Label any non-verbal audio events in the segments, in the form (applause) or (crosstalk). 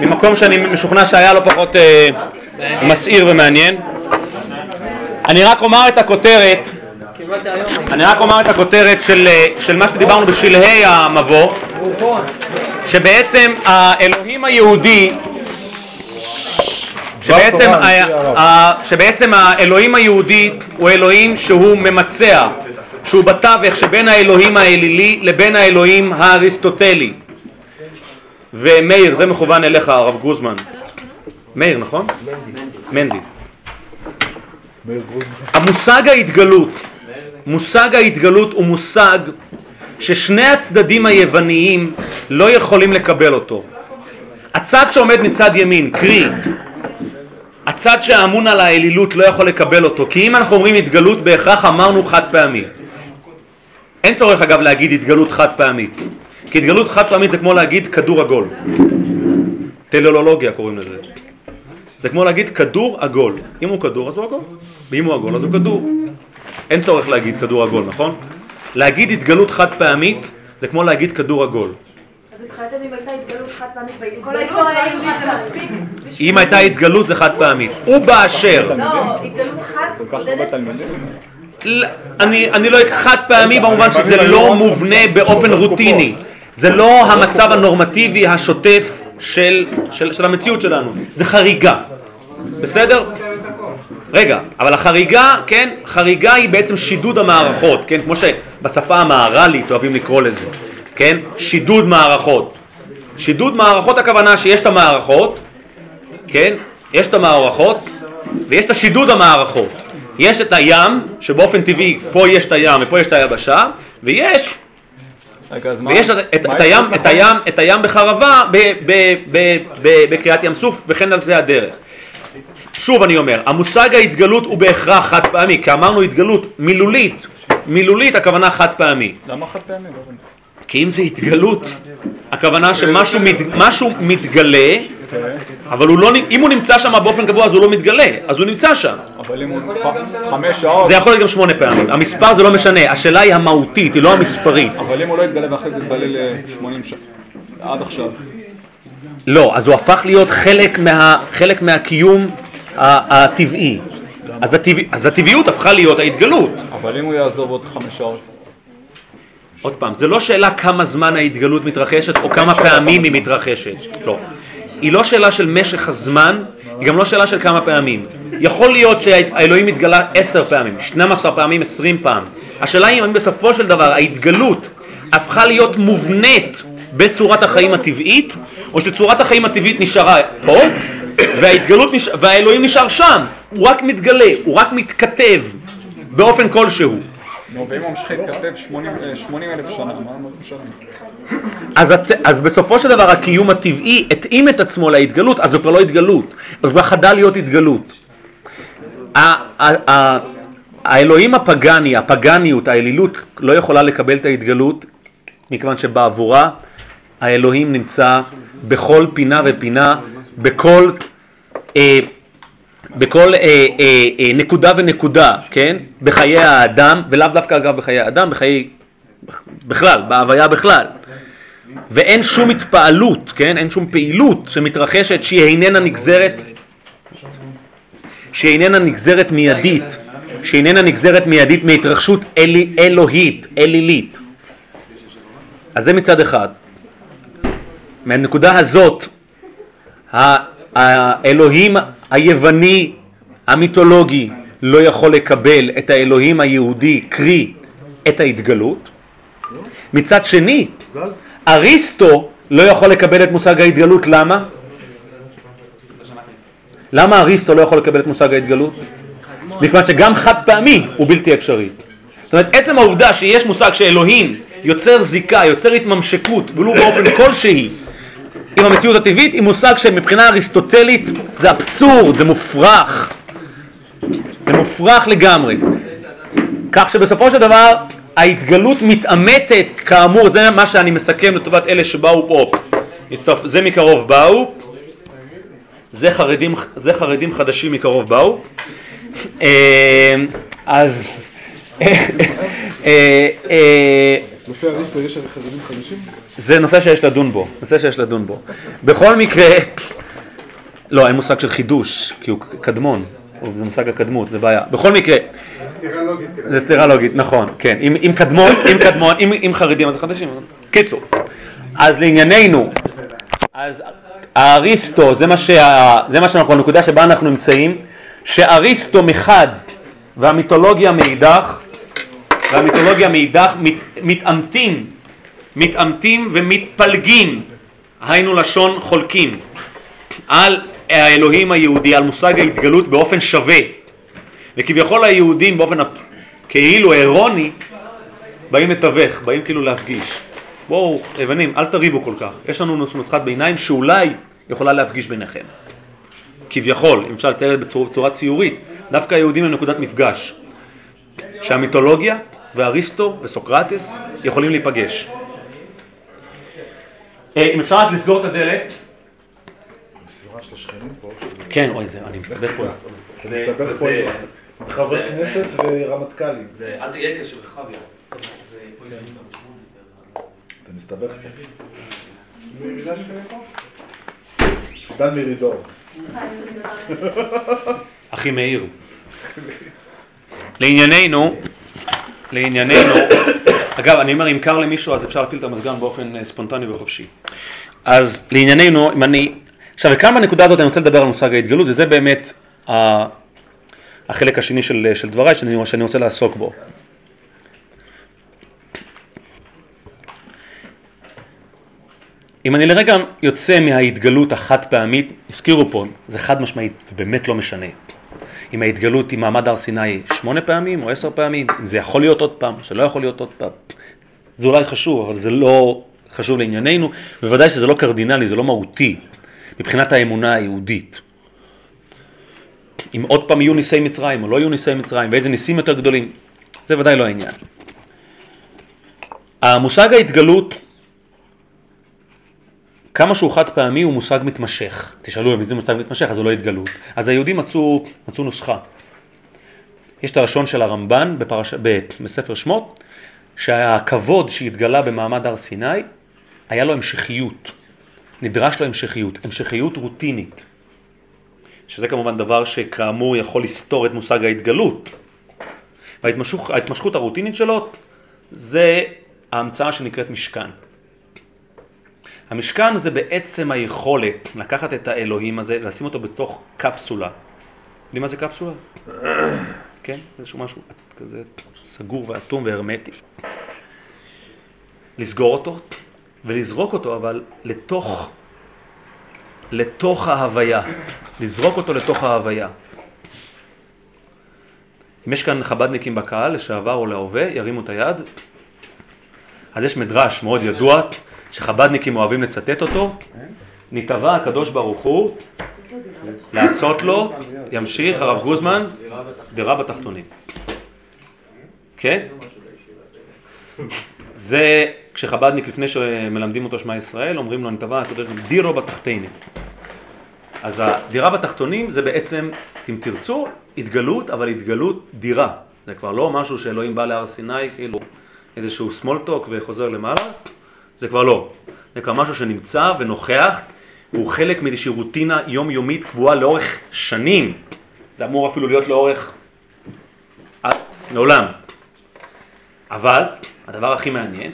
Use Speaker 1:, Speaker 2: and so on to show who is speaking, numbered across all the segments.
Speaker 1: ממקום שאני משוכנע שהיה לו פחות אה, מסעיר ומעניין. אני רק אומר את הכותרת, אני רק אומר את הכותרת של, אה, של מה שדיברנו בשלהי המבוא, שבעצם האלוהים היהודי שבעצם, ה- ה- שבעצם האלוהים היהודי הוא אלוהים שהוא ממצע, שהוא בתווך שבין האלוהים האלילי לבין האלוהים האריסטוטלי. ומאיר, זה מכוון אליך, הרב גוזמן. מאיר, נכון? מנדי. המושג ההתגלות, מושג ההתגלות הוא מושג ששני הצדדים היווניים לא יכולים לקבל אותו. הצד שעומד מצד ימין, קרי, הצד שאמון על האלילות לא יכול לקבל אותו, כי אם אנחנו אומרים התגלות בהכרח אמרנו חד פעמי. אין צורך אגב להגיד התגלות חד פעמית, כי התגלות חד פעמית זה כמו להגיד כדור עגול. טלולוגיה קוראים לזה. זה כמו להגיד כדור עגול. אם הוא כדור אז הוא עגול, ואם הוא עגול אז הוא כדור. אין צורך להגיד כדור עגול, נכון? להגיד התגלות חד פעמית זה כמו להגיד כדור עגול.
Speaker 2: אם הייתה התגלות זה
Speaker 1: חד פעמית. ובאשר
Speaker 2: לא, התגלות חד בודדת
Speaker 1: ל- אני, אני לא חד פעמי במובן שזה לא מובנה באופן רוטיני זה לא המצב הנורמטיבי השוטף של, של, של המציאות שלנו זה חריגה בסדר? רגע, אבל החריגה, כן, חריגה היא בעצם שידוד המערכות, כן, כמו שבשפה המהר"לית אוהבים לקרוא לזה, כן, שידוד מערכות. שידוד מערכות הכוונה שיש את המערכות, כן, יש את המערכות ויש את השידוד המערכות. יש את הים, שבאופן טבעי פה יש את הים ופה יש את היבשה, ויש
Speaker 3: רגע, אז מה?
Speaker 1: ויש את, הים, בחרבה ב- ב- ב- ב- בקריאת ים סוף וכן על זה הדרך. שוב אני אומר, המושג ההתגלות הוא בהכרח חד פעמי, כי אמרנו התגלות מילולית, מילולית הכוונה חד פעמי.
Speaker 3: למה חד פעמי? לא.
Speaker 1: כי אם זה התגלות, הכוונה שמשהו מת, משהו מתגלה, אבל הוא לא, אם הוא נמצא שם באופן קבוע אז הוא לא מתגלה, אז הוא נמצא שם.
Speaker 3: אבל אם הוא חמש שעות,
Speaker 1: זה יכול להיות גם שמונה פעמים, המספר זה לא משנה, השאלה היא המהותית, היא לא המספרית.
Speaker 3: אבל אם הוא לא יתגלה ואחרי זה יתגלה ל-80 שעות, עד עכשיו.
Speaker 1: לא, אז הוא הפך להיות חלק, מה, חלק מהקיום הטבעי. אז, הטבע, אז הטבעיות הפכה להיות ההתגלות.
Speaker 3: אבל אם הוא יעזוב עוד חמש שעות,
Speaker 1: עוד פעם, זה לא שאלה כמה זמן ההתגלות מתרחשת או כמה פעמים היא מתרחשת. לא. היא לא שאלה של משך הזמן, היא גם לא שאלה של כמה פעמים. יכול להיות שהאלוהים התגלה עשר פעמים, 12 פעמים, 20 פעם. השאלה היא אם בסופו של דבר ההתגלות הפכה להיות מובנית בצורת החיים הטבעית, או שצורת החיים הטבעית נשארה פה, וההתגלות נש... והאלוהים נשאר שם. הוא רק מתגלה, הוא רק מתכתב באופן כלשהו.
Speaker 3: נו, ואם הוא ממשיך להתכתב 80 אלף שנה, מה זה משנה?
Speaker 1: אז, בסופו של דבר הקיום הטבעי התאים את עצמו להתגלות, אז זו כבר לא התגלות, זו כבר חדל להיות התגלות. האלוהים הפגני, הפגניות, האלילות, לא יכולה לקבל את ההתגלות, מכיוון שבעבורה האלוהים נמצא בכל פינה ופינה, בכל, אה, בכל אה, אה, אה, נקודה ונקודה, כן? בחיי האדם, ולאו דווקא אגב בחיי האדם, בחיי, בכלל, בהוויה בכלל. ואין שום התפעלות, כן? אין שום פעילות שמתרחשת שהיא איננה נגזרת שהיא איננה נגזרת מיידית, שהיא איננה נגזרת מיידית מהתרחשות אלי, אלוהית, אלילית. אז זה מצד אחד. מהנקודה הזאת, האלוהים היווני המיתולוגי לא יכול לקבל את האלוהים היהודי, קרי את ההתגלות. מצד שני, אריסטו לא יכול לקבל את מושג ההתגלות, למה? למה אריסטו לא יכול לקבל את מושג ההתגלות? מכיוון שגם חד פעמי הוא בלתי אפשרי. זאת אומרת, עצם העובדה שיש מושג שאלוהים יוצר זיקה, יוצר התממשקות, ולו באופן (coughs) כלשהי, עם המציאות הטבעית, היא מושג שמבחינה אריסטוטלית זה אבסורד, זה מופרך. זה מופרך לגמרי. כך שבסופו של דבר ההתגלות מתעמתת, כאמור, זה מה שאני מסכם לטובת אלה שבאו פה, זה מקרוב באו, זה חרדים, זה חרדים חדשים מקרוב באו, אה, אז אה, אה, זה נושא שיש לדון בו, נושא שיש לדון בו. בכל מקרה, לא, אין מושג של חידוש, כי הוא קדמון, זה מושג הקדמות, זה בעיה. בכל מקרה. זה סתירה לוגית, נכון, כן. אם, קדמון, אם קדמון, אם, חרדים אז זה חדשים. קיצור, אז לענייננו, אז האריסטו, זה מה שאנחנו, הנקודה שבה אנחנו נמצאים, שאריסטו מחד והמיתולוגיה מאידך, והמיתולוגיה מאידך מת, מתעמתים, מתעמתים ומתפלגים, היינו לשון חולקים, על האלוהים היהודי, על מושג ההתגלות באופן שווה. וכביכול היהודים באופן הפ- כאילו אירוני באים לתווך, באים כאילו להפגיש. בואו, לבנים, אל תריבו כל כך. יש לנו נוסחת ביניים שאולי יכולה להפגיש ביניכם. כביכול, אם אפשר לתאר את זה בצורה ציורית, דווקא היהודים הם נקודת מפגש. שהמיתולוגיה ואריסטו וסוקרטס יכולים להיפגש. אה, אם אפשר רק לסגור את הדלת. כן, אוי, זה, אני מסתבך פה.
Speaker 4: חברי כנסת ורמטכ"לים.
Speaker 1: זה אל תהיה קשר רחביה.
Speaker 4: אתה מסתבך? דן מרידור.
Speaker 1: אחי מאיר. לענייננו, לענייננו, אגב, אני אומר, אם קר למישהו אז אפשר להפעיל את המזגן באופן אה, ספונטני וחופשי. אז לענייננו, אם אני... עכשיו, וכאן בנקודה הזאת אני רוצה לדבר על מושג ההתגלות, וזה באמת ה- החלק השני של, של דבריי שאני, שאני רוצה לעסוק בו. אם אני לרגע יוצא מההתגלות החד פעמית, הזכירו פה, זה חד משמעית, זה באמת לא משנה. אם ההתגלות עם מעמד הר סיני שמונה פעמים או עשר פעמים, אם זה יכול להיות עוד פעם, שלא יכול להיות עוד פעם. זה אולי חשוב, אבל זה לא חשוב לענייננו, בוודאי שזה לא קרדינלי, זה לא מהותי, מבחינת האמונה היהודית. אם עוד פעם יהיו ניסי מצרים או לא יהיו ניסי מצרים, ואיזה ניסים יותר גדולים, זה ודאי לא העניין. המושג ההתגלות כמה שהוא חד פעמי הוא מושג מתמשך. תשאלו אם זה מושג מתמשך אז זה לא התגלות. אז היהודים מצאו, מצאו נוסחה. יש את הלשון של הרמב"ן בפרש... ב- בספר שמות, שהכבוד שהתגלה במעמד הר סיני, היה לו המשכיות. נדרש לו המשכיות, המשכיות רוטינית. שזה כמובן דבר שכאמור יכול לסתור את מושג ההתגלות. וההתמשכות ההתמשכות הרוטינית שלו זה ההמצאה שנקראת משכן. המשכן זה בעצם היכולת לקחת את האלוהים הזה, לשים אותו בתוך קפסולה. יודעים מה זה קפסולה? (coughs) כן? איזשהו משהו כזה סגור ואטום והרמטי. לסגור אותו ולזרוק אותו אבל לתוך, לתוך ההוויה. לזרוק אותו לתוך ההוויה. אם יש כאן חבדניקים בקהל, לשעבר או להווה, ירימו את היד. אז יש מדרש מאוד ידוע, שחבדניקים אוהבים לצטט אותו, נתבע הקדוש ברוך הוא לעשות לו, ימשיך הרב גוזמן, דירה בתחתונים. כן? זה כשחבדניק לפני שמלמדים אותו שמע ישראל, אומרים לו נתבע הקדוש ברוך הוא דירו בתחתינים. אז הדירה בתחתונים זה בעצם, אם תרצו, התגלות, אבל התגלות דירה. זה כבר לא משהו שאלוהים בא להר סיני, כאילו איזשהו סמולטוק וחוזר למעלה, זה כבר לא. זה כבר משהו שנמצא ונוכח, הוא חלק מאיזושהי רוטינה יומיומית קבועה לאורך שנים. זה אמור אפילו להיות לאורך... לעולם. אבל, הדבר הכי מעניין,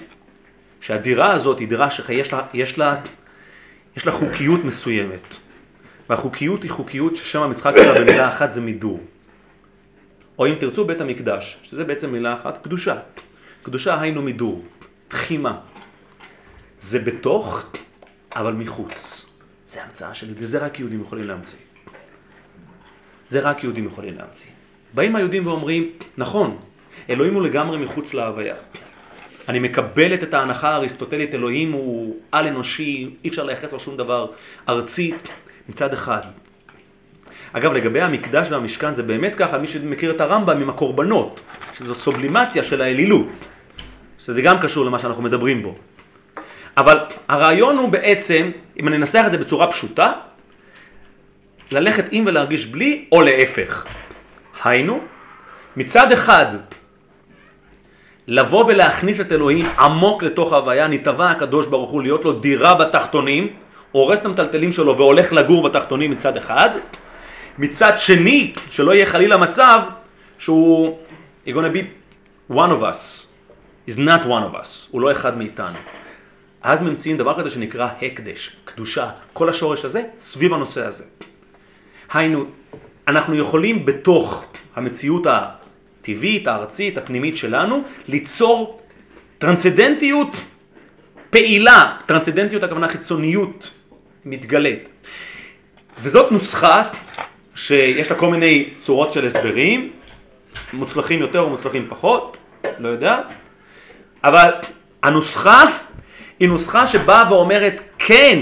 Speaker 1: שהדירה הזאת היא דירה שיש לה, יש לה, יש לה חוקיות מסוימת. והחוקיות היא חוקיות ששם המשחק שלה במילה אחת זה מידור. או אם תרצו בית המקדש, שזה בעצם מילה אחת, קדושה. קדושה היינו מידור, תחימה. זה בתוך, אבל מחוץ. זה המצאה שלי, וזה רק יהודים יכולים להמציא. זה רק יהודים יכולים להמציא. באים היהודים ואומרים, נכון, אלוהים הוא לגמרי מחוץ להוויה. אני מקבלת את ההנחה האריסטוטלית, אלוהים הוא על אנושי, אי אפשר לייחס לו שום דבר ארצי מצד אחד. אגב, לגבי המקדש והמשכן זה באמת ככה, מי שמכיר את הרמב"ם עם הקורבנות, שזו סובלימציה של האלילות, שזה גם קשור למה שאנחנו מדברים בו. אבל הרעיון הוא בעצם, אם אני אנסח את זה בצורה פשוטה, ללכת עם ולהרגיש בלי, או להפך. היינו, מצד אחד, לבוא ולהכניס את אלוהים עמוק לתוך ההוויה, נתבע הקדוש ברוך הוא להיות לו דירה בתחתונים, הורס את המטלטלים שלו והולך לגור בתחתונים מצד אחד, מצד שני, שלא יהיה חלילה מצב שהוא, you're gonna be one of us, is not one of us, הוא לא אחד מאיתנו. אז ממציאים דבר כזה שנקרא הקדש, קדושה, כל השורש הזה סביב הנושא הזה. היינו, אנחנו יכולים בתוך המציאות הטבעית, הארצית, הפנימית שלנו, ליצור טרנסצדנטיות פעילה, טרנסצדנטיות הכוונה חיצוניות מתגלית. וזאת נוסחה שיש לה כל מיני צורות של הסברים, מוצלחים יותר או מוצלחים פחות, לא יודע, אבל הנוסחה היא נוסחה שבאה ואומרת כן,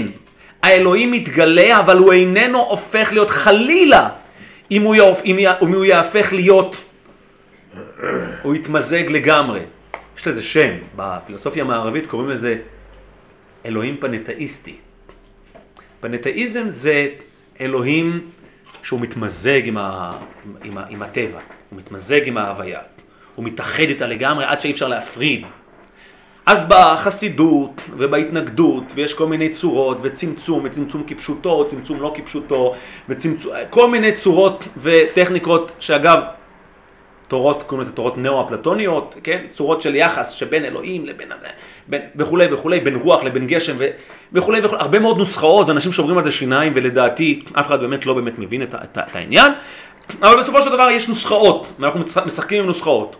Speaker 1: האלוהים מתגלה אבל הוא איננו הופך להיות חלילה אם הוא, יהפ, אם, יה, אם הוא יהפך להיות, הוא יתמזג לגמרי. יש לזה שם, בפילוסופיה המערבית קוראים לזה אלוהים פנטאיסטי. פנטאיזם זה אלוהים שהוא מתמזג עם, ה, עם, ה, עם הטבע, הוא מתמזג עם ההוויה, הוא מתאחד איתה לגמרי עד שאי אפשר להפריד. אז בחסידות ובהתנגדות, ויש כל מיני צורות, וצמצום, וצמצום כפשוטו, צמצום לא כפשוטו, וצמצום, כל מיני צורות וטכניקות שאגב, תורות, קוראים לזה תורות נאו-אפלטוניות, כן? צורות של יחס שבין אלוהים לבין, בין, וכולי וכולי, בין רוח לבין גשם ו, וכולי וכולי, הרבה מאוד נוסחאות, ואנשים שוברים על זה שיניים, ולדעתי אף אחד באמת לא באמת מבין את, את, את העניין, אבל בסופו של דבר יש נוסחאות, ואנחנו משחקים עם נוסחאות.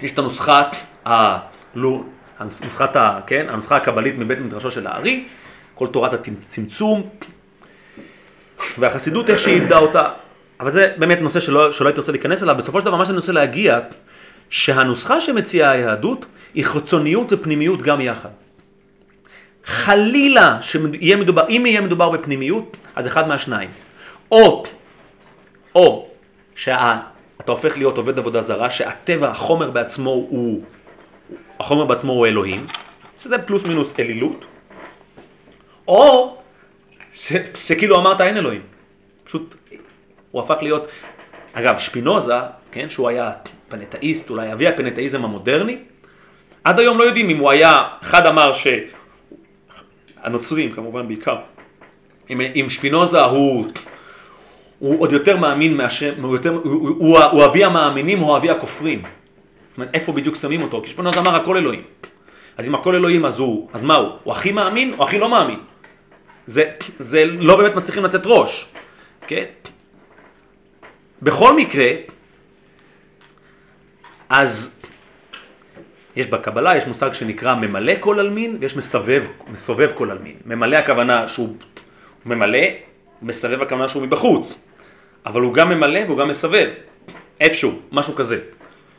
Speaker 1: יש את הנוסחה ה... לו, הנוסחת ה, כן, הנוסחה הקבלית מבית מדרשו של הארי, כל תורת הצמצום, והחסידות איך שהיא איבדה אותה, אבל זה באמת נושא שלא, שלא הייתי רוצה להיכנס אליו, בסופו של דבר מה שאני רוצה להגיע, שהנוסחה שמציעה היהדות היא חיצוניות ופנימיות גם יחד. חלילה שיהיה מדובר, אם יהיה מדובר בפנימיות, אז אחד מהשניים. או, או שאתה הופך להיות עובד עבודה זרה, שהטבע, החומר בעצמו הוא החומר בעצמו הוא אלוהים, שזה פלוס מינוס אלילות, או ש, שכאילו אמרת אין אלוהים, פשוט הוא הפך להיות, אגב שפינוזה, כן, שהוא היה פנטאיסט, אולי אבי הפנטאיזם המודרני, עד היום לא יודעים אם הוא היה, אחד אמר שהנוצרים כמובן בעיקר, אם, אם שפינוזה הוא, הוא עוד יותר מאמין מהשם, הוא, יותר, הוא, הוא, הוא, הוא אבי המאמינים או אבי הכופרים. זאת אומרת, איפה בדיוק שמים אותו? כי שפונוז אמר הכל אלוהים. אז אם הכל אלוהים אז הוא, אז מה הוא? הוא הכי מאמין או הכי לא מאמין? זה, זה לא באמת מצליחים לצאת ראש, כן? בכל מקרה, אז יש בקבלה, יש מושג שנקרא ממלא כל עלמין ויש מסובב, מסובב כל עלמין. ממלא הכוונה שהוא ממלא, מסבב הכוונה שהוא מבחוץ, אבל הוא גם ממלא והוא גם מסבב, איפשהו, משהו כזה.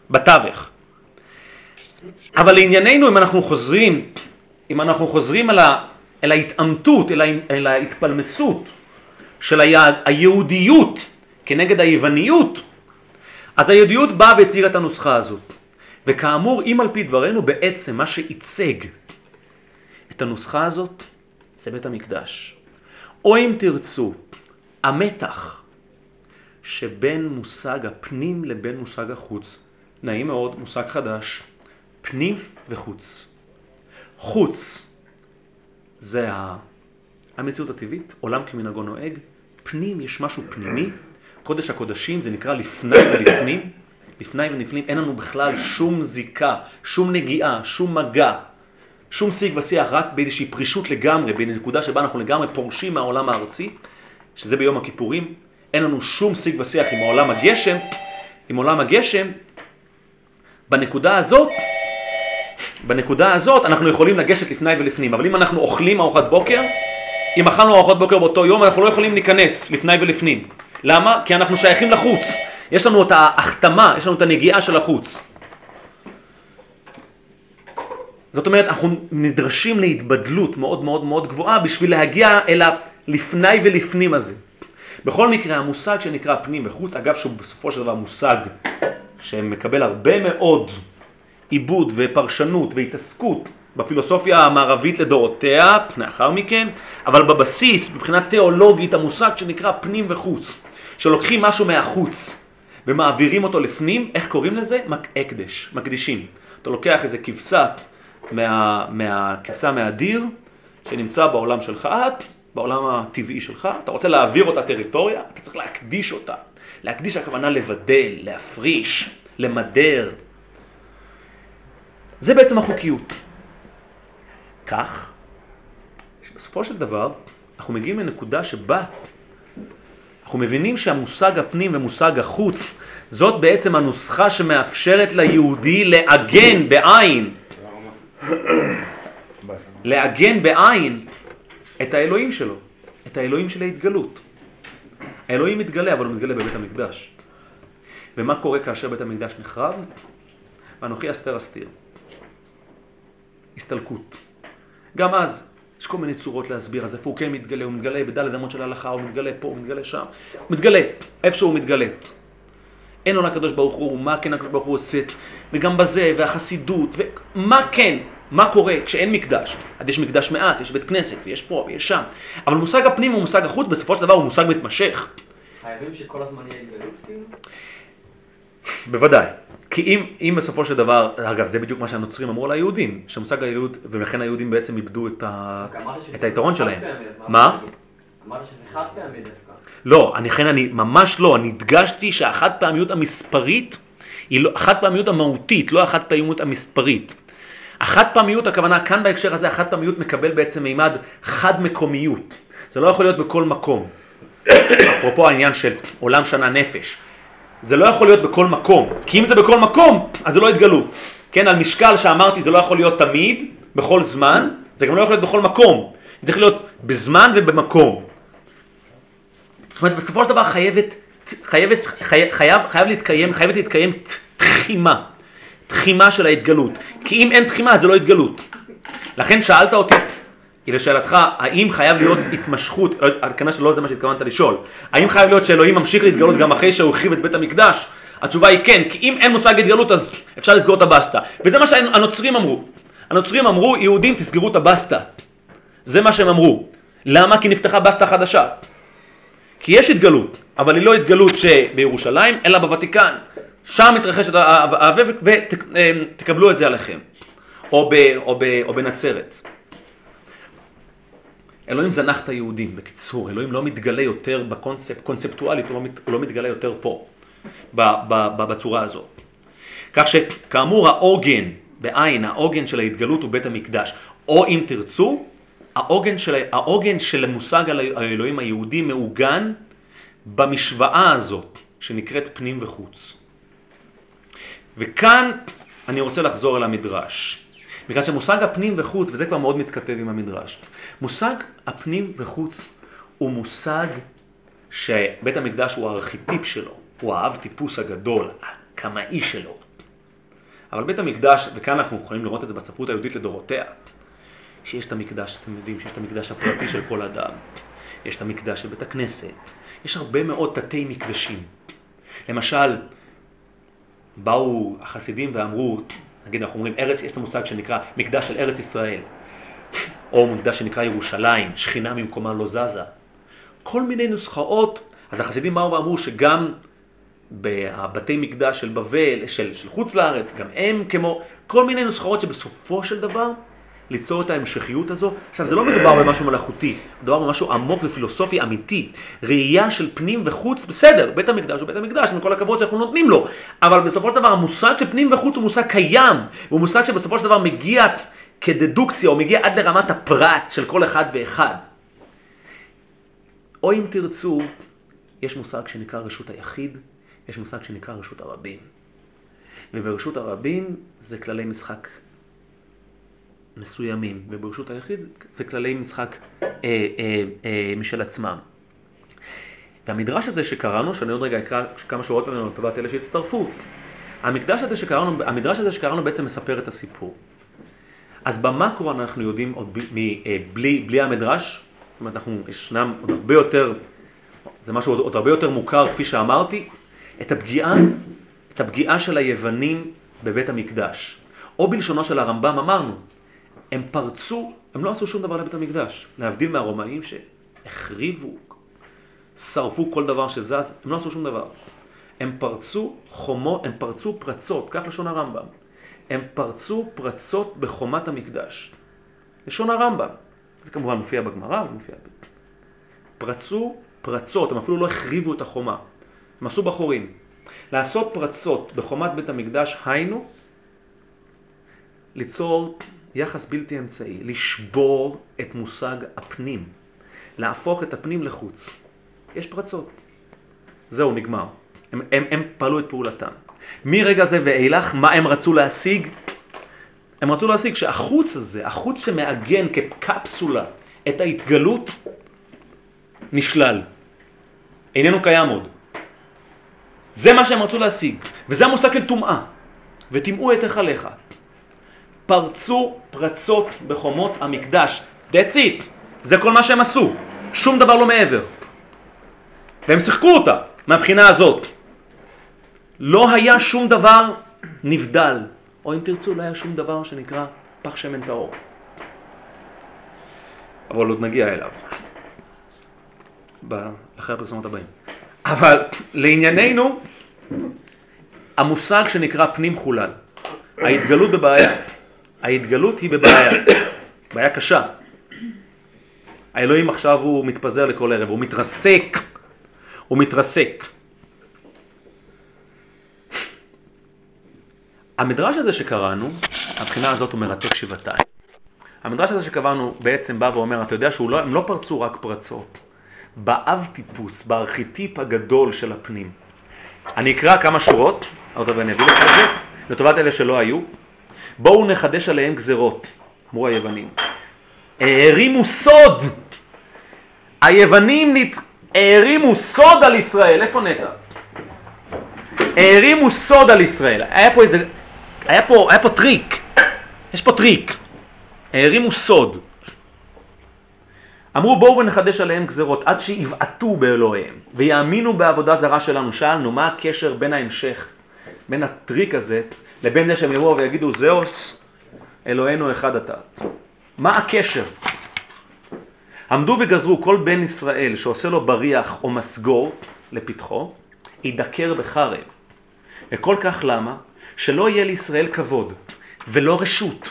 Speaker 1: בתווך. אבל לענייננו, אם אנחנו חוזרים, אם אנחנו חוזרים אל, ה, אל ההתעמתות, אל, ה, אל ההתפלמסות של היהד, היהודיות כנגד היווניות, אז היהודיות באה והציגה את הנוסחה הזאת. וכאמור, אם על פי דברינו, בעצם מה שעיצג את הנוסחה הזאת זה בית המקדש. או אם תרצו, המתח שבין מושג הפנים לבין מושג החוץ נעים מאוד, מושג חדש, פנים וחוץ. חוץ זה המציאות הטבעית, עולם כמנהגו נוהג, פנים יש משהו פנימי, קודש הקודשים זה נקרא לפני ולפנים, לפני ולפנים אין לנו בכלל שום זיקה, שום נגיעה, שום מגע, שום שיג ושיח, רק באיזושהי פרישות לגמרי, בנקודה שבה אנחנו לגמרי פורשים מהעולם הארצי, שזה ביום הכיפורים, אין לנו שום שיג ושיח עם העולם הגשם, עם עולם הגשם, בנקודה הזאת, בנקודה הזאת אנחנו יכולים לגשת לפני ולפנים, אבל אם אנחנו אוכלים ארוחת בוקר, אם אכלנו ארוחת בוקר באותו יום, אנחנו לא יכולים להיכנס לפני ולפנים. למה? כי אנחנו שייכים לחוץ. יש לנו את ההחתמה, יש לנו את הנגיעה של החוץ. זאת אומרת, אנחנו נדרשים להתבדלות מאוד מאוד מאוד גבוהה בשביל להגיע אל הלפני ולפנים הזה. בכל מקרה, המושג שנקרא פנים וחוץ, אגב שהוא בסופו של דבר מושג שמקבל הרבה מאוד עיבוד ופרשנות והתעסקות בפילוסופיה המערבית לדורותיה, לאחר מכן, אבל בבסיס, מבחינה תיאולוגית, המושג שנקרא פנים וחוץ, שלוקחים משהו מהחוץ ומעבירים אותו לפנים, איך קוראים לזה? הקדש, מקדישים. אתה לוקח איזה כבשה מה, מהכבשה מהדיר, שנמצא בעולם שלך את, בעולם הטבעי שלך, אתה רוצה להעביר אותה טריטוריה, אתה צריך להקדיש אותה. להקדיש הכוונה לבדל, להפריש, למדר. זה בעצם החוקיות. כך, שבסופו של דבר, אנחנו מגיעים לנקודה שבה אנחנו מבינים שהמושג הפנים ומושג החוץ, זאת בעצם הנוסחה שמאפשרת ליהודי לעגן בעין, לעגן בעין את האלוהים שלו, את האלוהים של ההתגלות. האלוהים מתגלה, אבל הוא מתגלה בבית המקדש. ומה קורה כאשר בית המקדש נחרב? ואנוכי אסתר אסתיר. הסתלקות. גם אז יש כל מיני צורות להסביר, אז איפה הוא כן מתגלה, הוא מתגלה בדלת אמות של ההלכה, הוא מתגלה פה, הוא מתגלה שם, הוא מתגלה, איפה שהוא מתגלה. אין לו לקדוש ברוך הוא, מה כן הקדוש ברוך הוא עושה, וגם בזה, והחסידות, ומה כן, מה קורה כשאין מקדש. אז יש מקדש מעט, יש בית כנסת, ויש פה, ויש שם. אבל מושג הפנים ומושג החוץ, בסופו של דבר הוא מושג מתמשך.
Speaker 5: חייבים שכל הזמן יהיה התגלות כאילו?
Speaker 1: בוודאי. כי אם, אם בסופו של דבר, אגב, זה בדיוק מה שהנוצרים אמרו ליהודים, שמושג היהוד, ולכן היהודים בעצם איבדו את, ה... את היתרון שלהם. מה?
Speaker 5: אמרת שזה חד פעמי דווקא.
Speaker 1: לא, אני, לכן אני ממש לא, אני הדגשתי שהחד פעמיות המספרית היא לא, החד פעמיות המהותית, לא החד פעמיות המספרית. החד פעמיות, הכוונה כאן בהקשר הזה, החד פעמיות מקבל בעצם מימד חד מקומיות. זה לא יכול להיות בכל מקום. אפרופו העניין של עולם שנה נפש. זה לא יכול להיות בכל מקום, כי אם זה בכל מקום, אז זה לא התגלות. כן, על משקל שאמרתי זה לא יכול להיות תמיד, בכל זמן, זה גם לא יכול להיות בכל מקום. זה צריך להיות בזמן ובמקום. זאת אומרת, בסופו של דבר חייבת, חייבת, חי, חייב, חייב להתקיים, חייבת להתקיים תחימה, תחימה של ההתגלות. כי אם אין תחימה, זה לא התגלות. לכן שאלת אותי, לשאלתך, האם חייב להיות התמשכות, לא, כנראה שלא זה מה שהתכוונת לשאול, האם חייב להיות שאלוהים ממשיך להתגלות גם אחרי שהוא הרחיב את בית המקדש? התשובה היא כן, כי אם אין מושג התגלות אז אפשר לסגור את הבסטה. וזה מה שהנוצרים אמרו. הנוצרים אמרו, יהודים תסגרו את הבסטה. זה מה שהם אמרו. למה? כי נפתחה בסטה חדשה. כי יש התגלות, אבל היא לא התגלות שבירושלים, אלא בוותיקן. שם מתרחשת האבב ותקבלו את זה עליכם. או, ב, או, ב, או בנצרת. אלוהים זנח את היהודים, בקיצור, אלוהים לא מתגלה יותר בקונספט, קונספטואלית, הוא לא, מת, הוא לא מתגלה יותר פה, ב, ב, ב, בצורה הזאת. כך שכאמור העוגן, בעין, העוגן של ההתגלות הוא בית המקדש. או אם תרצו, העוגן של, העוגן של המושג על האלוהים היהודי מעוגן במשוואה הזאת, שנקראת פנים וחוץ. וכאן אני רוצה לחזור אל המדרש. בגלל שמושג הפנים וחוץ, וזה כבר מאוד מתכתב עם המדרש, מושג הפנים וחוץ הוא מושג שבית המקדש הוא הארכיטיפ שלו, הוא האב טיפוס הגדול, הקמאי שלו. אבל בית המקדש, וכאן אנחנו יכולים לראות את זה בספרות היהודית לדורותיה, שיש את המקדש, אתם יודעים שיש את המקדש הפרטי של כל אדם, יש את המקדש של בית הכנסת, יש הרבה מאוד תתי מקדשים. למשל, באו החסידים ואמרו, נגיד אנחנו אומרים ארץ, יש את המושג שנקרא מקדש של ארץ ישראל, או מקדש שנקרא ירושלים, שכינה ממקומה לא זזה. כל מיני נוסחאות, אז החסידים באו ואמרו שגם בבתי מקדש של בבל, של, של חוץ לארץ, גם הם כמו, כל מיני נוסחאות שבסופו של דבר ליצור את ההמשכיות הזו. עכשיו, זה לא מדובר במשהו מלאכותי, מדובר במשהו עמוק ופילוסופי אמיתי. ראייה של פנים וחוץ, בסדר, בית המקדש הוא בית המקדש, עם כל הכבוד שאנחנו נותנים לו. אבל בסופו של דבר, המושג של פנים וחוץ הוא מושג קיים, הוא מושג שבסופו של דבר מגיע כדדוקציה, או מגיע עד לרמת הפרט של כל אחד ואחד. או אם תרצו, יש מושג שנקרא רשות היחיד, יש מושג שנקרא רשות הרבים. וברשות הרבים זה כללי משחק מסוימים, וברשות היחיד זה כללי משחק אה, אה, אה, משל עצמם. והמדרש הזה שקראנו, שאני עוד רגע אקרא כמה שורות ממנו לטובת אלה שהצטרפו, המקדש הזה שקראנו, המדרש הזה שקראנו בעצם מספר את הסיפור. אז במקרו אנחנו יודעים עוד בלי, בלי, בלי המדרש, זאת אומרת, אנחנו, ישנם עוד הרבה יותר, זה משהו עוד, עוד הרבה יותר מוכר, כפי שאמרתי, את הפגיעה, את הפגיעה של היוונים בבית המקדש. או בלשונו של הרמב"ם אמרנו, הם פרצו, הם לא עשו שום דבר לבית המקדש, להבדיל מהרומאים שהחריבו, שרפו כל דבר שזז, הם לא עשו שום דבר. הם פרצו חומו, הם פרצו פרצות, כך לשון הרמב"ם. הם פרצו פרצות בחומת המקדש. לשון הרמב"ם. זה כמובן מופיע בגמרא ומופיע ב... פרצו פרצות, הם אפילו לא החריבו את החומה. הם עשו בחורים. לעשות פרצות בחומת בית המקדש, היינו, ליצור יחס בלתי אמצעי, לשבור את מושג הפנים, להפוך את הפנים לחוץ. יש פרצות. זהו, נגמר. הם, הם, הם פעלו את פעולתם. מרגע זה ואילך, מה הם רצו להשיג? הם רצו להשיג שהחוץ הזה, החוץ שמעגן כקפסולה את ההתגלות, נשלל. איננו קיים עוד. זה מה שהם רצו להשיג, וזה המושג של טומאה. וטימאו את היכליך. פרצו פרצות בחומות המקדש. That's it. זה כל מה שהם עשו. שום דבר לא מעבר. והם שיחקו אותה מהבחינה הזאת. לא היה שום דבר נבדל, או אם תרצו, לא היה שום דבר שנקרא פח שמן טהור. אבל עוד נגיע אליו. אחרי הפרסומות הבאים. אבל לענייננו, המושג שנקרא פנים חולל. ההתגלות בבעיה. ההתגלות היא בבעיה. בעיה קשה. האלוהים עכשיו הוא מתפזר לכל ערב, הוא מתרסק. הוא מתרסק. המדרש הזה שקראנו, הבחינה הזאת הוא מרתק שבעתיים. המדרש הזה שקבענו בעצם בא ואומר, אתה יודע שהם לא, לא פרצו רק פרצות. באב טיפוס, בארכיטיפ הגדול של הפנים. אני אקרא כמה שורות, עוד ואני אביא לך את זה, לטובת אלה שלא היו. בואו נחדש עליהם גזרות, אמרו היוונים. הערימו סוד! היוונים נת... הערימו סוד על ישראל, איפה נטע? הערימו סוד על ישראל, היה פה איזה, היה פה, היה פה טריק, יש פה טריק, הערימו סוד. אמרו בואו ונחדש עליהם גזרות עד שיבעטו באלוהיהם ויאמינו בעבודה זרה שלנו. שאלנו מה הקשר בין ההמשך, בין הטריק הזה לבין זה שהם יבואו ויגידו זה הוא ס אלוהינו אחד אתה. מה הקשר? עמדו וגזרו כל בן ישראל שעושה לו בריח או מסגור לפתחו, ידקר בחרב. וכל כך למה? שלא יהיה לישראל כבוד ולא רשות.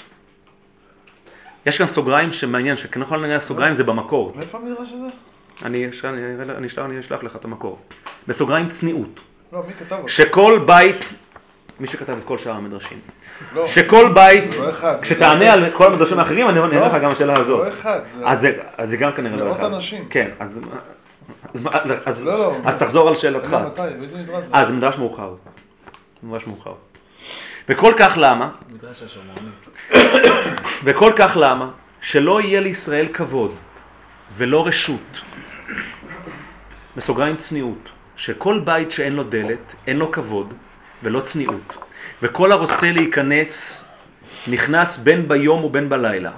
Speaker 1: יש כאן סוגריים שמעניין, שכנראה נראה הסוגריים זה במקור.
Speaker 4: מאיפה המדרש הזה?
Speaker 1: אני אני אשלח לך את המקור. בסוגריים צניעות.
Speaker 4: לא, מי כתב אותו?
Speaker 1: שכל בית, מי שכתב את כל שאר המדרשים,
Speaker 4: לא,
Speaker 1: שכל בית,
Speaker 4: לא אחד.
Speaker 1: כשתענה על כל המדרשים האחרים, אני אענה לך גם השאלה
Speaker 4: זה
Speaker 1: הזאת.
Speaker 4: לא אחד, זה...
Speaker 1: אז זה- אז זה גם כנראה לא
Speaker 4: מאות
Speaker 1: אחד.
Speaker 4: אנשים.
Speaker 1: כן, אז- אז- אז- אז-
Speaker 4: לא, לא.
Speaker 1: אז תחזור על שאלתך.
Speaker 4: לא, מתי? באיזה מדרש זה?
Speaker 1: אה, זה מדרש מאוחר. ממש מאוחר. וכל כך למה?
Speaker 4: מדרש.
Speaker 1: וכל כך למה? שלא יהיה לישראל כבוד ולא רשות. בסוגריים צניעות. שכל בית שאין לו דלת, אין לו כבוד ולא צניעות. וכל הרוצה להיכנס, נכנס בין ביום ובין בלילה.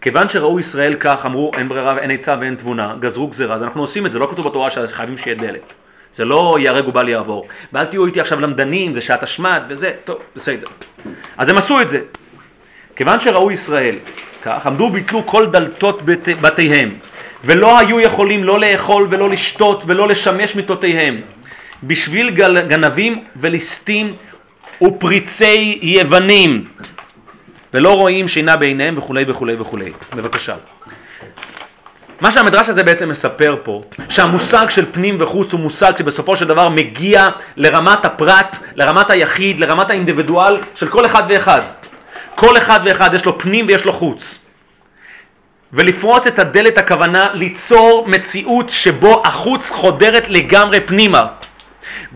Speaker 1: כיוון שראו ישראל כך, אמרו אין ברירה ואין עצה ואין תבונה, גזרו גזירה, אז אנחנו עושים את זה, לא כתוב בתורה שחייבים שיהיה דלת. זה לא ייהרג ובל יעבור. ואל תהיו איתי עכשיו למדנים, זה שעת השמד וזה, טוב, בסדר. אז הם עשו את זה. כיוון שראו ישראל כך, עמדו וביטלו כל דלתות בת, בתיהם, ולא היו יכולים לא לאכול ולא לשתות ולא לשמש מיטותיהם, בשביל גנבים וליסטים ופריצי יוונים, ולא רואים שינה בעיניהם וכולי וכולי וכולי. בבקשה. מה שהמדרש הזה בעצם מספר פה, שהמושג של פנים וחוץ הוא מושג שבסופו של דבר מגיע לרמת הפרט, לרמת היחיד, לרמת האינדיבידואל של כל אחד ואחד. כל אחד ואחד יש לו פנים ויש לו חוץ. ולפרוץ את הדלת הכוונה ליצור מציאות שבו החוץ חודרת לגמרי פנימה.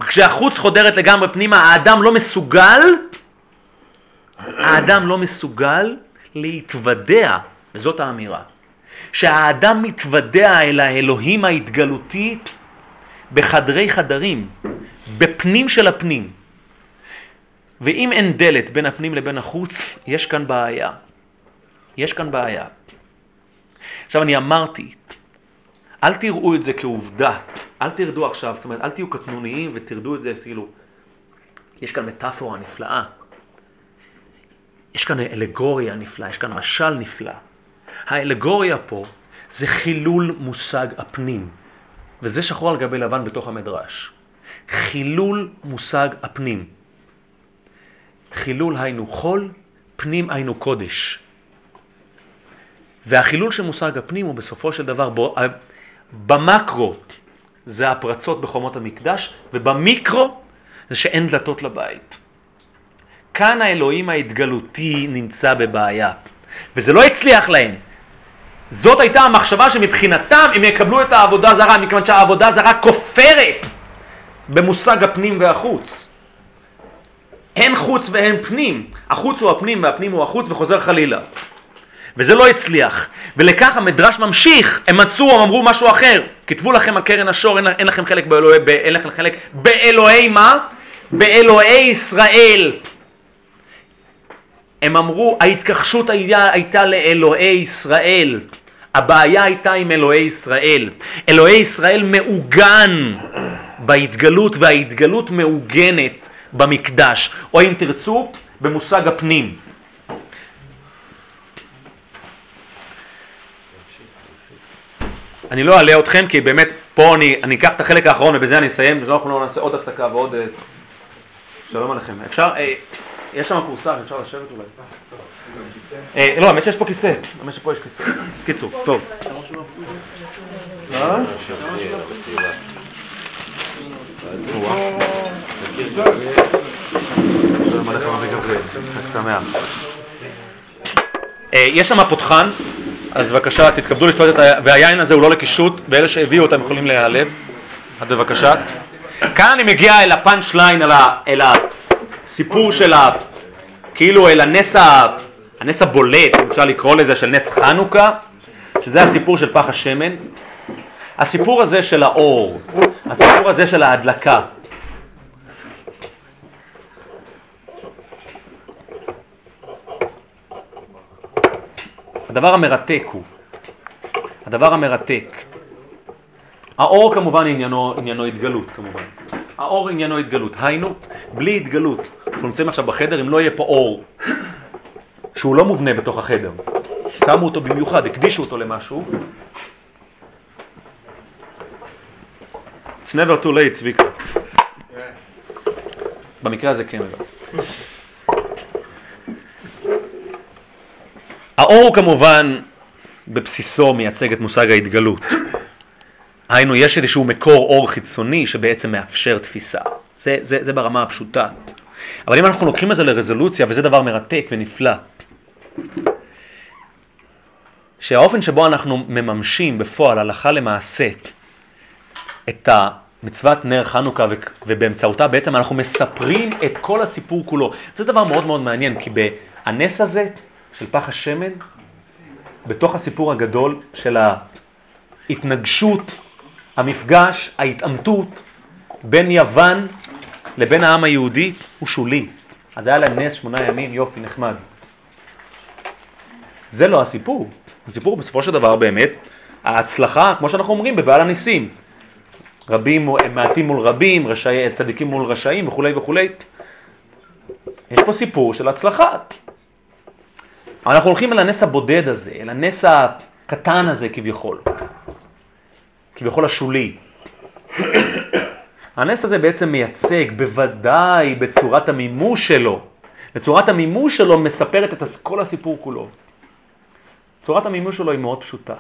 Speaker 1: כשהחוץ חודרת לגמרי פנימה, האדם לא מסוגל, האדם לא מסוגל להתוודע, וזאת האמירה, שהאדם מתוודע אל האלוהים ההתגלותי בחדרי חדרים, בפנים של הפנים. ואם אין דלת בין הפנים לבין החוץ, יש כאן בעיה. יש כאן בעיה. עכשיו אני אמרתי, אל תראו את זה כעובדה, אל תרדו עכשיו, זאת אומרת, אל תהיו קטנוניים ותרדו את זה כאילו, יש כאן מטאפורה נפלאה, יש כאן אלגוריה נפלאה, יש כאן משל נפלא. האלגוריה פה זה חילול מושג הפנים, וזה שחור על גבי לבן בתוך המדרש. חילול מושג הפנים. חילול היינו חול, פנים היינו קודש. והחילול של מושג הפנים הוא בסופו של דבר, במקרו זה הפרצות בחומות המקדש, ובמיקרו זה שאין דלתות לבית. כאן האלוהים ההתגלותי נמצא בבעיה, וזה לא הצליח להם. זאת הייתה המחשבה שמבחינתם הם יקבלו את העבודה זרה, מכיוון שהעבודה זרה כופרת במושג הפנים והחוץ. אין חוץ ואין פנים, החוץ הוא הפנים והפנים הוא החוץ וחוזר חלילה. וזה לא הצליח, ולכך המדרש ממשיך, הם מצאו, הם אמרו משהו אחר, כתבו לכם הקרן השור, אין, אין לכם חלק באלוהי, ב, אין לכם חלק באלוהי מה? באלוהי ישראל. הם אמרו, ההתכחשות היה, הייתה לאלוהי ישראל. הבעיה הייתה עם אלוהי ישראל. אלוהי ישראל מעוגן בהתגלות, וההתגלות מעוגנת במקדש, או אם תרצו, במושג הפנים. אני לא אעלה אתכם כי באמת פה אני, אני אקח את החלק האחרון ובזה אני אסיים, ואנחנו לא נעשה עוד הפסקה ועוד... אה, שלום עליכם. אפשר, אה, יש שם כורסה, אפשר לשבת אולי. אה, לא, האמת שיש פה כיסא, האמת שפה יש כיסא. קיצור, טוב. אה? אה, יש שם פותחן, אז בבקשה תתכבדו לשתות את ה... והיין הזה הוא לא לקישוט, ואלה שהביאו אותם יכולים להיעלב. אז בבקשה. כאן אני מגיע אל הפאנצ' ליין, אל, הסיפור של ה... כאילו אל הנס, ה... הנס הבולט, אפשר לקרוא לזה, של נס חנוכה, שזה הסיפור של פח השמן. הסיפור הזה של האור, הסיפור הזה של ההדלקה. הדבר המרתק הוא, הדבר המרתק, האור כמובן עניינו, עניינו התגלות כמובן, האור עניינו התגלות, היינו, בלי התגלות, אנחנו נמצאים עכשיו בחדר, אם לא יהיה פה אור שהוא לא מובנה בתוך החדר, שמו אותו במיוחד, הקדישו אותו למשהו, It's never too late, צביקה. במקרה הזה כן. האור הוא כמובן בבסיסו מייצג את מושג ההתגלות. היינו, יש איזשהו מקור אור חיצוני שבעצם מאפשר תפיסה. זה, זה, זה ברמה הפשוטה. אבל אם אנחנו לוקחים את זה לרזולוציה, וזה דבר מרתק ונפלא, שהאופן שבו אנחנו מממשים בפועל, הלכה למעשה, את מצוות נר חנוכה ובאמצעותה בעצם אנחנו מספרים את כל הסיפור כולו. זה דבר מאוד מאוד מעניין, כי בנס הזה של פח השמן, בתוך הסיפור הגדול של ההתנגשות, המפגש, ההתעמתות בין יוון לבין העם היהודי הוא שולי. אז היה להם נס שמונה ימים, יופי, נחמד. זה לא הסיפור. הסיפור בסופו של דבר באמת, ההצלחה, כמו שאנחנו אומרים, בבעל הניסים. רבים, מעטים מול רבים, רשעי, צדיקים מול רשעים וכולי וכולי. יש פה סיפור של הצלחה. אנחנו הולכים אל הנס הבודד הזה, אל הנס הקטן הזה כביכול, כביכול השולי. (coughs) הנס הזה בעצם מייצג, בוודאי בצורת המימוש שלו, בצורת המימוש שלו מספרת את כל הסיפור כולו. צורת המימוש שלו היא מאוד פשוטה.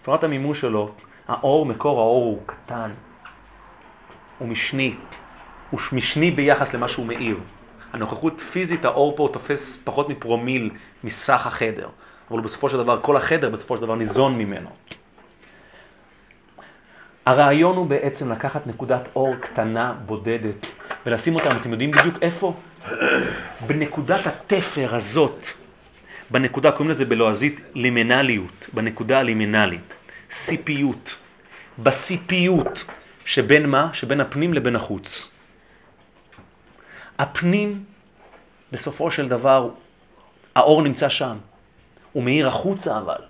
Speaker 1: צורת המימוש שלו, האור, מקור האור הוא קטן, הוא משני, הוא משני ביחס למה שהוא מאיר. הנוכחות פיזית, האור פה תופס פחות מפרומיל מסך החדר, אבל בסופו של דבר, כל החדר בסופו של דבר ניזון ממנו. הרעיון הוא בעצם לקחת נקודת אור קטנה, בודדת, ולשים אותה, אתם יודעים בדיוק איפה? בנקודת התפר הזאת, בנקודה, קוראים לזה בלועזית לימנליות, בנקודה הלימנלית, סיפיות, בסיפיות שבין מה? שבין הפנים לבין החוץ. הפנים, בסופו של דבר, האור נמצא שם. הוא מאיר החוצה אבל.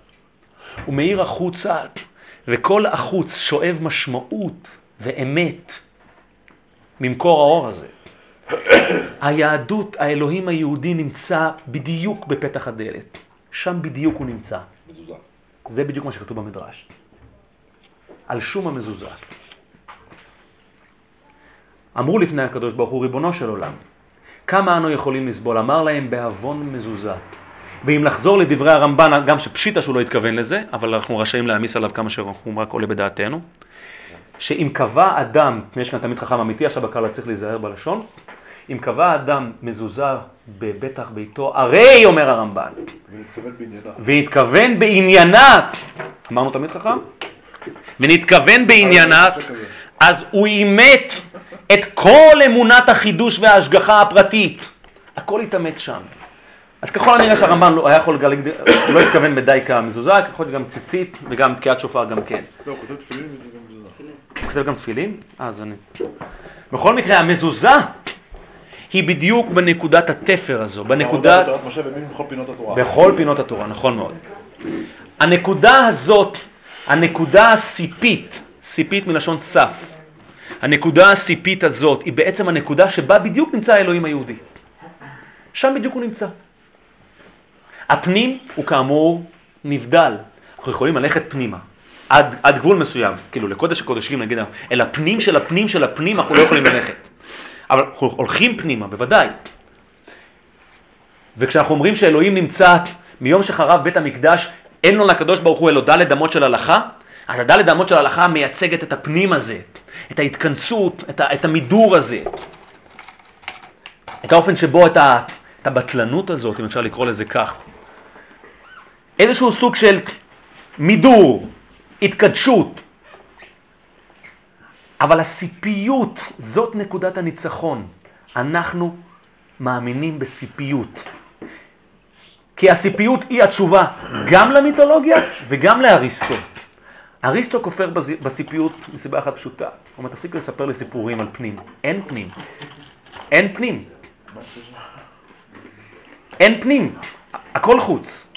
Speaker 1: הוא מאיר החוצה, וכל החוץ שואב משמעות ואמת ממקור האור הזה. היהדות, האלוהים היהודי נמצא בדיוק בפתח הדלת. שם בדיוק הוא נמצא. מזוזה. זה בדיוק מה שכתוב במדרש. על שום המזוזה. אמרו לפני הקדוש ברוך הוא, ריבונו של עולם, כמה אנו יכולים לסבול? אמר להם בעוון מזוזה. ואם לחזור לדברי הרמב"ן, גם שפשיטא שהוא לא התכוון לזה, אבל אנחנו רשאים להעמיס עליו כמה שאנחנו רק עולה בדעתנו, שאם קבע אדם, יש כאן תמיד חכם אמיתי, עכשיו הקהל צריך להיזהר בלשון, אם קבע אדם מזוזה בבטח ביתו, הרי, אומר הרמב"ן. והתכוון בעניינה, אמרנו תמיד חכם? ונתכוון בעניינה, אז הוא אימת את כל אמונת החידוש וההשגחה הפרטית. הכל התאמת שם. אז ככל הנראה שהרמב"ן לא היה יכול להגיד, הוא (coughs) לא התכוון בדייקה מזוזה, יכול להיות גם ציצית וגם תקיעת שופר גם כן.
Speaker 4: לא, הוא כותב תפילין וזה גם מזוזה.
Speaker 1: הוא כותב גם תפילין? אז אני... בכל מקרה, המזוזה היא בדיוק בנקודת התפר הזו, בנקודת...
Speaker 4: תורת משה ומין בכל פינות התורה.
Speaker 1: בכל פינות התורה, נכון מאוד. הנקודה הזאת, הנקודה הסיפית, סיפית מלשון סף, הנקודה הסיפית הזאת היא בעצם הנקודה שבה בדיוק נמצא האלוהים היהודי. שם בדיוק הוא נמצא. הפנים הוא כאמור נבדל. אנחנו יכולים ללכת פנימה, עד, עד גבול מסוים, כאילו לקודש הקודשים נגיד, אל הפנים של הפנים של הפנים אנחנו לא יכולים ללכת. אבל אנחנו הולכים פנימה, בוודאי. וכשאנחנו אומרים שאלוהים נמצא מיום שחרב בית המקדש, אין לו לקדוש ברוך הוא אלו דלת אמות של הלכה, אז הדלת אמות של ההלכה מייצגת את הפנים הזה, את ההתכנסות, את, ה, את המידור הזה, את האופן שבו את, ה, את הבטלנות הזאת, אם אפשר לקרוא לזה כך, איזשהו סוג של מידור, התקדשות, אבל הסיפיות, זאת נקודת הניצחון. אנחנו מאמינים בסיפיות. כי הסיפיות היא התשובה גם למיתולוגיה וגם לאריסטו. אריסטו כופר בסיפיות מסיבה אחת פשוטה. הוא אומר, תפסיק לספר לי סיפורים על פנים. אין פנים. אין פנים. אין פנים. הכל חוץ.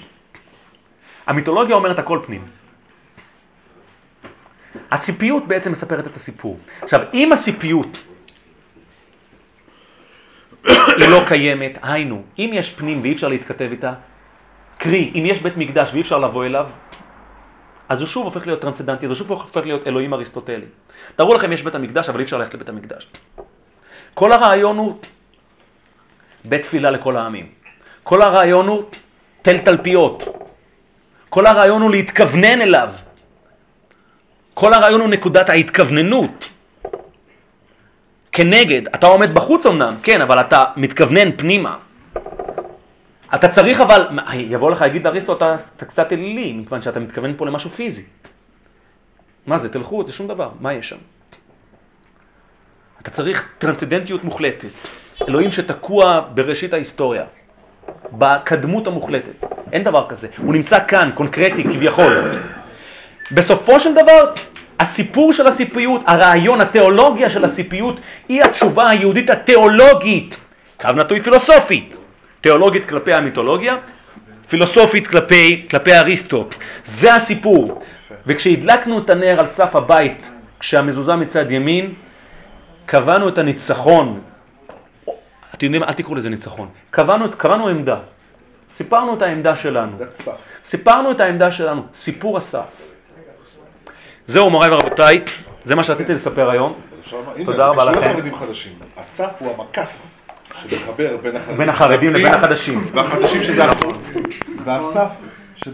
Speaker 1: המיתולוגיה אומרת הכל פנים. הסיפיות בעצם מספרת את הסיפור. עכשיו, אם הסיפיות היא לא קיימת, היינו, אם יש פנים ואי אפשר להתכתב איתה, קרי, אם יש בית מקדש ואי אפשר לבוא אליו, אז הוא שוב הופך להיות טרנסצדנטי, אז הוא שוב הופך להיות אלוהים אריסטוטלי. תארו לכם, יש בית המקדש, אבל אי אפשר ללכת לבית המקדש. כל הרעיון הוא בית תפילה לכל העמים. כל הרעיון הוא תל תלפיות. כל הרעיון הוא להתכוונן אליו. כל הרעיון הוא נקודת ההתכווננות. כנגד, אתה עומד בחוץ אמנם, כן, אבל אתה מתכוונן פנימה. אתה צריך אבל, יבוא לך, יגיד אריסטו, אתה, אתה קצת אלילי, מכיוון שאתה מתכוון פה למשהו פיזי. מה זה, תלכו, זה שום דבר, מה יש שם? אתה צריך טרנסצדנטיות מוחלטת, אלוהים שתקוע בראשית ההיסטוריה, בקדמות המוחלטת, אין דבר כזה, הוא נמצא כאן, קונקרטי כביכול. בסופו של דבר, הסיפור של הסיפיות, הרעיון, התיאולוגיה של הסיפיות, היא התשובה היהודית התיאולוגית, קו נטוי פילוסופית, תיאולוגית כלפי המיתולוגיה, פילוסופית כלפי, כלפי אריסטו. זה הסיפור. וכשהדלקנו את הנר על סף הבית, כשהמזוזה מצד ימין, קבענו את הניצחון. אתם יודעים, אל תקראו לזה ניצחון. קבענו, קבענו עמדה. סיפרנו את העמדה שלנו. סיפרנו את העמדה שלנו, סיפור הסף. זהו מוריי ורבותיי, זה מה שרציתי לספר היום. תודה רבה לכם.
Speaker 4: הסף הוא המקף שמחבר בין החרדים
Speaker 1: בין החרדים לבין החדשים.
Speaker 4: והחדשים שזה החוץ. והסף